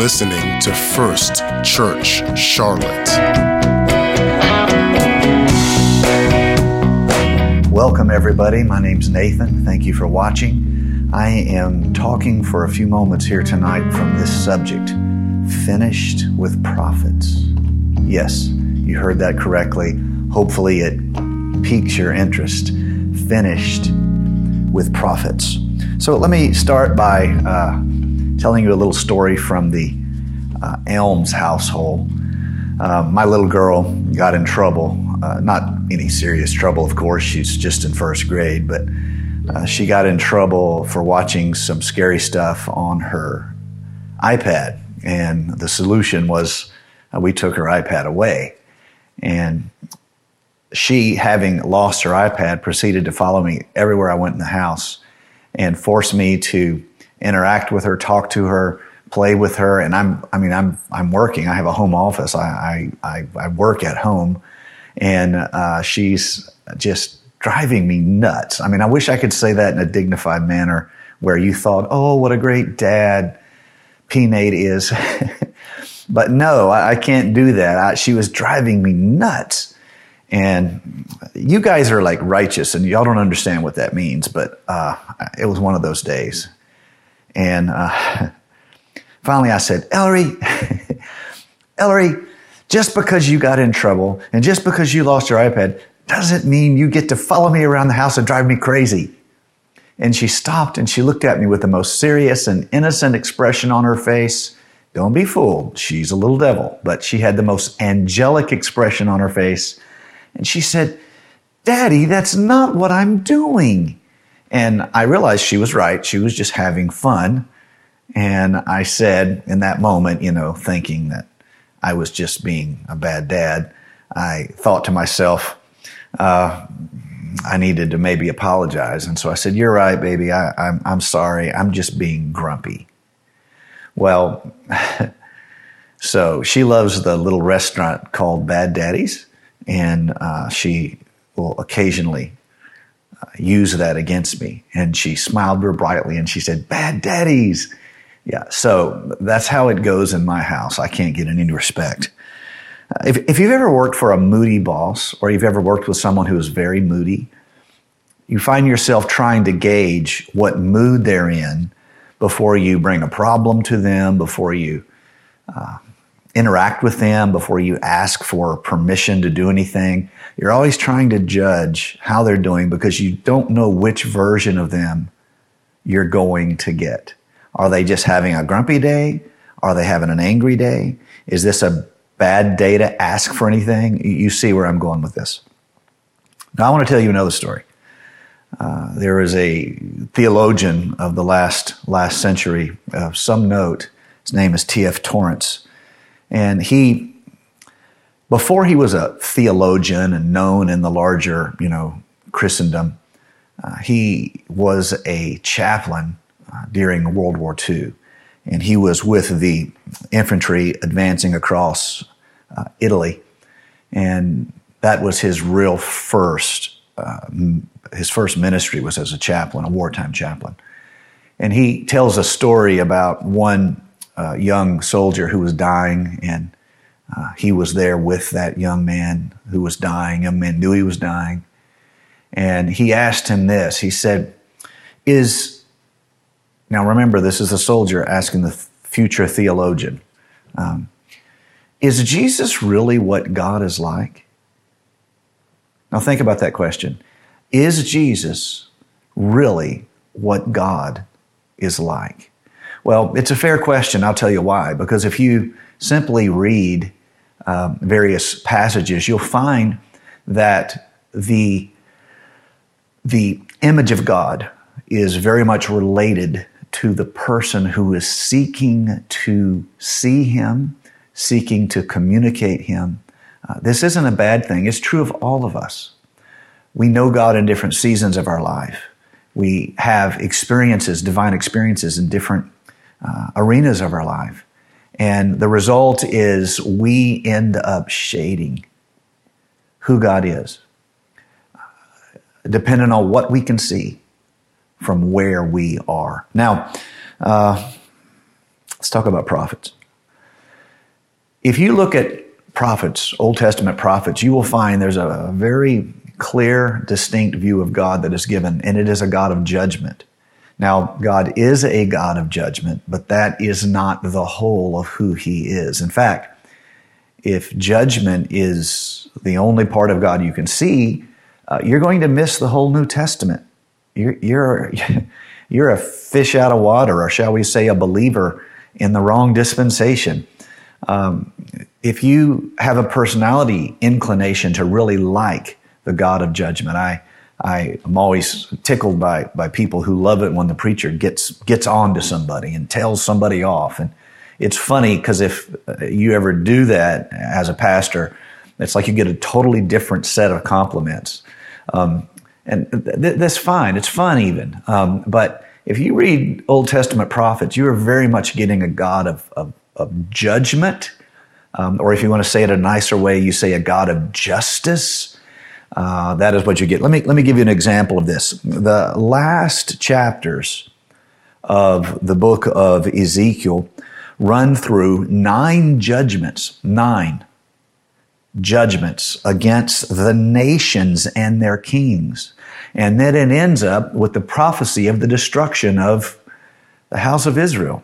listening to First Church Charlotte. Welcome, everybody. My name's Nathan. Thank you for watching. I am talking for a few moments here tonight from this subject finished with prophets. Yes, you heard that correctly. Hopefully, it piques your interest. Finished with prophets. So, let me start by uh, telling you a little story from the uh, Elms household. Uh, my little girl got in trouble. Uh, not any serious trouble, of course. She's just in first grade, but uh, she got in trouble for watching some scary stuff on her iPad. And the solution was uh, we took her iPad away. And she, having lost her iPad, proceeded to follow me everywhere I went in the house and forced me to interact with her, talk to her, play with her. And I'm, I mean, I'm, I'm working. I have a home office. I, I, I work at home, and uh, she's just driving me nuts. I mean, I wish I could say that in a dignified manner where you thought, oh, what a great dad P Nate is. but no, I, I, can't do that. I, she was driving me nuts. And you guys are like righteous, and y'all don't understand what that means, but uh, it was one of those days. And uh, finally I said, Ellery, Ellery, just because you got in trouble and just because you lost your iPad doesn't mean you get to follow me around the house and drive me crazy. And she stopped and she looked at me with the most serious and innocent expression on her face. Don't be fooled. She's a little devil, but she had the most angelic expression on her face. And she said, Daddy, that's not what I'm doing. And I realized she was right. She was just having fun. And I said in that moment, you know, thinking that I was just being a bad dad, I thought to myself, uh, I needed to maybe apologize. And so I said, You're right, baby. I, I'm, I'm sorry. I'm just being grumpy. Well, so she loves the little restaurant called Bad Daddy's, and uh, she will occasionally use that against me. And she smiled real brightly and she said, Bad daddies. Yeah, so that's how it goes in my house. I can't get any respect. If, if you've ever worked for a moody boss or you've ever worked with someone who is very moody, you find yourself trying to gauge what mood they're in before you bring a problem to them, before you uh, interact with them, before you ask for permission to do anything. You're always trying to judge how they're doing because you don't know which version of them you're going to get. Are they just having a grumpy day? Are they having an angry day? Is this a bad day to ask for anything? You see where I'm going with this. Now, I want to tell you another story. Uh, there is a theologian of the last last century of some note. His name is T.F. Torrance, and he before he was a theologian and known in the larger, you know, Christendom, uh, he was a chaplain uh, during World War II. And he was with the infantry advancing across uh, Italy. And that was his real first, uh, his first ministry was as a chaplain, a wartime chaplain. And he tells a story about one young soldier who was dying and uh, he was there with that young man who was dying. Young man knew he was dying. And he asked him this. He said, Is, now remember, this is a soldier asking the future theologian, um, is Jesus really what God is like? Now think about that question. Is Jesus really what God is like? Well, it's a fair question. I'll tell you why. Because if you simply read um, various passages, you'll find that the, the image of God is very much related to the person who is seeking to see Him, seeking to communicate Him. Uh, this isn't a bad thing. It's true of all of us. We know God in different seasons of our life. We have experiences, divine experiences in different uh, arenas of our life. And the result is we end up shading who God is, depending on what we can see from where we are. Now, uh, let's talk about prophets. if you look at prophets, Old Testament prophets, you will find there's a very clear, distinct view of God that is given, and it is a God of judgment. Now, God is a God of judgment, but that is not the whole of who He is. In fact, if judgment is the only part of God you can see, uh, you're going to miss the whole New Testament. You're, you're, you're a fish out of water, or shall we say, a believer in the wrong dispensation. Um, if you have a personality inclination to really like the God of judgment, I, I am always tickled by, by people who love it when the preacher gets, gets on to somebody and tells somebody off. And it's funny because if you ever do that as a pastor, it's like you get a totally different set of compliments. Um, and th- that's fine. It's fun even. Um, but if you read Old Testament prophets, you are very much getting a God of, of, of judgment. Um, or if you want to say it a nicer way, you say a God of justice. Uh, that is what you get. Let me let me give you an example of this. The last chapters of the book of Ezekiel run through nine judgments, nine judgments against the nations and their kings. And then it ends up with the prophecy of the destruction of the house of Israel.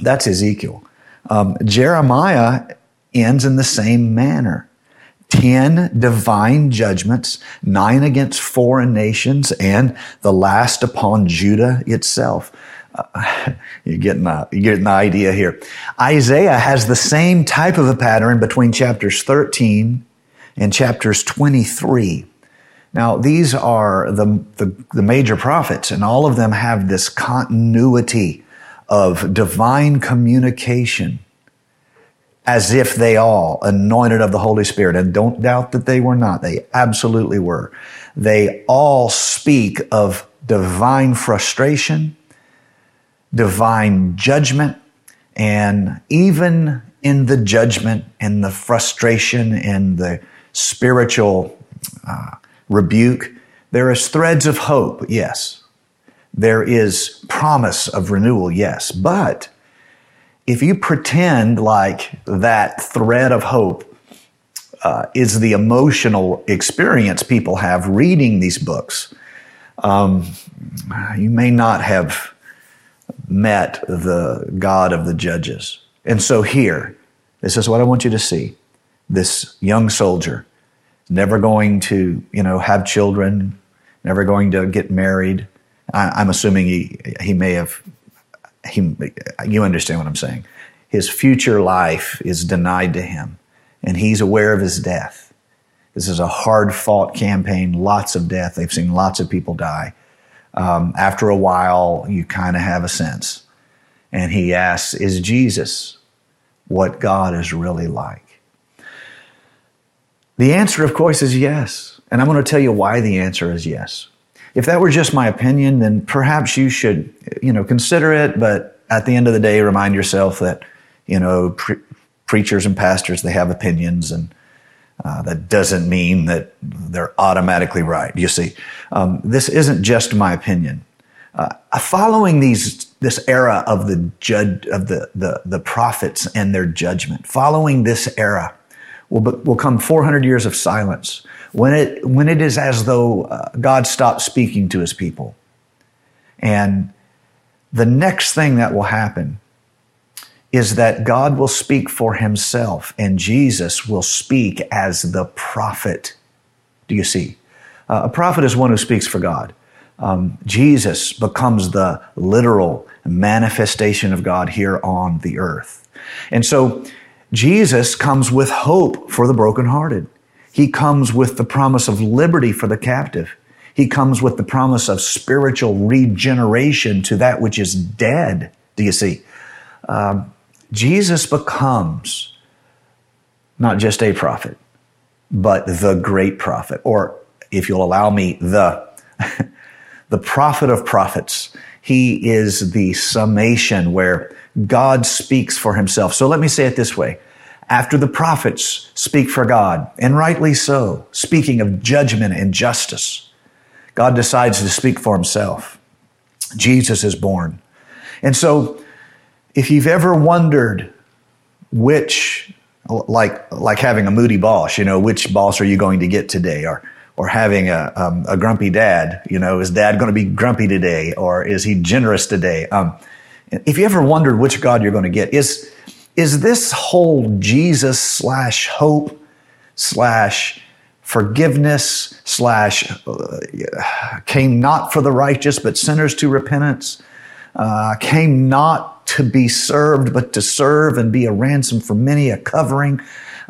That's Ezekiel. Um, Jeremiah ends in the same manner. 10 divine judgments, nine against foreign nations, and the last upon Judah itself. Uh, you're, getting the, you're getting the idea here. Isaiah has the same type of a pattern between chapters 13 and chapters 23. Now, these are the, the, the major prophets, and all of them have this continuity of divine communication as if they all anointed of the Holy Spirit. And don't doubt that they were not. They absolutely were. They all speak of divine frustration, divine judgment, and even in the judgment and the frustration and the spiritual uh, rebuke, there is threads of hope, yes. There is promise of renewal, yes. But if you pretend like that thread of hope uh, is the emotional experience people have reading these books, um, you may not have met the God of the judges. And so here, this is what I want you to see. This young soldier, never going to, you know, have children, never going to get married. I, am assuming he, he may have he, you understand what I'm saying. His future life is denied to him, and he's aware of his death. This is a hard fought campaign, lots of death. They've seen lots of people die. Um, after a while, you kind of have a sense. And he asks, Is Jesus what God is really like? The answer, of course, is yes. And I'm going to tell you why the answer is yes. If that were just my opinion, then perhaps you should, you know, consider it. But at the end of the day, remind yourself that, you know, pre- preachers and pastors, they have opinions and uh, that doesn't mean that they're automatically right. You see, um, this isn't just my opinion. Uh, following these this era of the judge of the, the the prophets and their judgment, following this era, will will come 400 years of silence when it, when it is as though uh, God stopped speaking to his people. And the next thing that will happen is that God will speak for himself and Jesus will speak as the prophet. Do you see? Uh, a prophet is one who speaks for God. Um, Jesus becomes the literal manifestation of God here on the earth. And so Jesus comes with hope for the brokenhearted. He comes with the promise of liberty for the captive. He comes with the promise of spiritual regeneration to that which is dead. Do you see? Um, Jesus becomes not just a prophet, but the great prophet, or if you'll allow me, the, the prophet of prophets. He is the summation where God speaks for himself. So let me say it this way after the prophets speak for God, and rightly so, speaking of judgment and justice, God decides to speak for himself. Jesus is born. And so, if you've ever wondered which like like having a moody boss. You know, which boss are you going to get today? Or or having a um, a grumpy dad. You know, is dad going to be grumpy today, or is he generous today? Um, if you ever wondered which God you're going to get, is is this whole Jesus slash hope slash forgiveness slash uh, came not for the righteous but sinners to repentance uh, came not to be served but to serve and be a ransom for many a covering?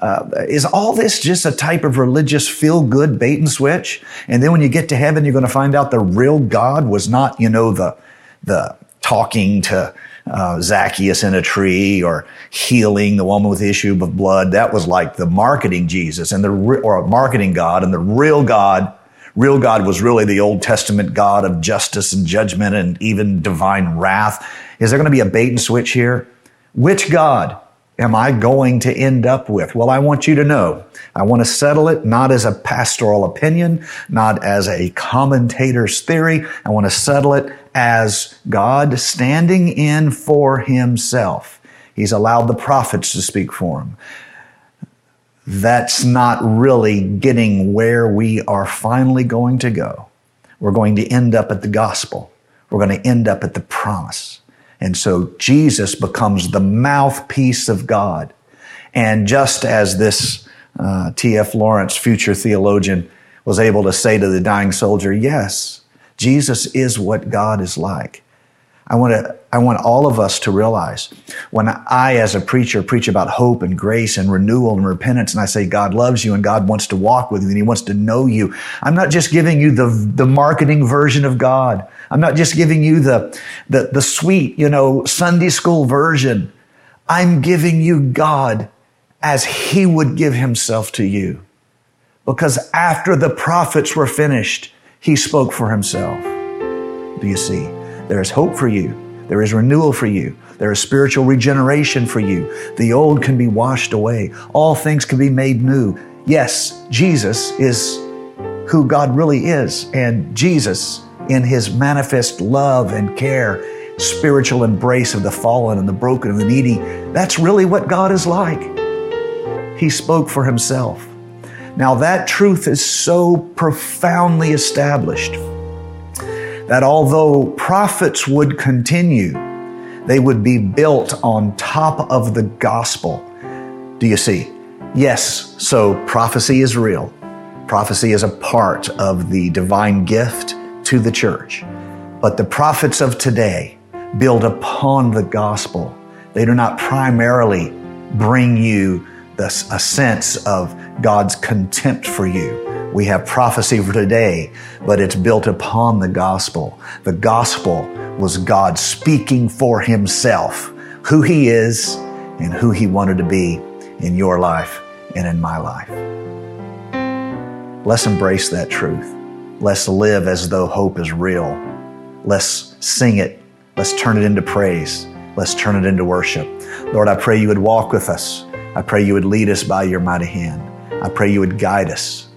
Uh, is all this just a type of religious feel good bait and switch? And then when you get to heaven you're going to find out the real god was not you know the the talking to uh, Zacchaeus in a tree or healing the woman with the issue of blood. That was like the marketing Jesus and the, or marketing God and the real God. Real God was really the Old Testament God of justice and judgment and even divine wrath. Is there going to be a bait and switch here? Which God am I going to end up with? Well, I want you to know. I want to settle it not as a pastoral opinion, not as a commentator's theory. I want to settle it as God standing in for himself. He's allowed the prophets to speak for him. That's not really getting where we are finally going to go. We're going to end up at the gospel. We're going to end up at the promise. And so Jesus becomes the mouthpiece of God. And just as this uh, T.F. Torrance, future theologian, was able to say to the dying soldier, yes, Jesus is what God is like. I want to, I want all of us to realize when I, as a preacher, preach about hope and grace and renewal and repentance, and I say God loves you and God wants to walk with you and He wants to know you. I'm not just giving you the, the marketing version of God. I'm not just giving you the, the, the sweet, you know, Sunday school version. I'm giving you God as He would give Himself to you. Because after the prophets were finished, he spoke for himself. Do you see? There is hope for you. There is renewal for you. There is spiritual regeneration for you. The old can be washed away. All things can be made new. Yes, Jesus is who God really is. And Jesus, in his manifest love and care, spiritual embrace of the fallen and the broken and the needy, that's really what God is like. He spoke for himself. Now, that truth is so profoundly established that although prophets would continue, they would be built on top of the gospel. Do you see? Yes, so prophecy is real. Prophecy is a part of the divine gift to the church. But the prophets of today build upon the gospel. They do not primarily bring you the, a sense of God's contempt for you. We have prophecy for today, but it's built upon the gospel. The gospel was God speaking for himself, who he is and who he wanted to be in your life and in my life. Let's embrace that truth. Let's live as though hope is real. Let's sing it. Let's turn it into praise. Let's turn it into worship. Lord, I pray you would walk with us. I pray you would lead us by your mighty hand. I pray you would guide us,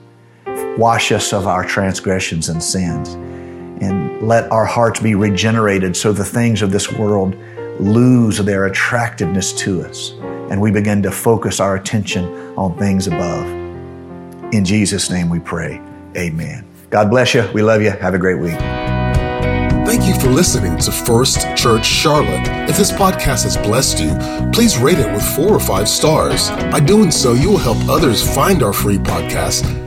wash us of our transgressions and sins, and let our hearts be regenerated so the things of this world lose their attractiveness to us and we begin to focus our attention on things above. In Jesus' name we pray. Amen. God bless you. We love you. Have a great week. Thank you for listening to First Church Charlotte. If this podcast has blessed you, please rate it with four or five stars. By doing so, you will help others find our free podcast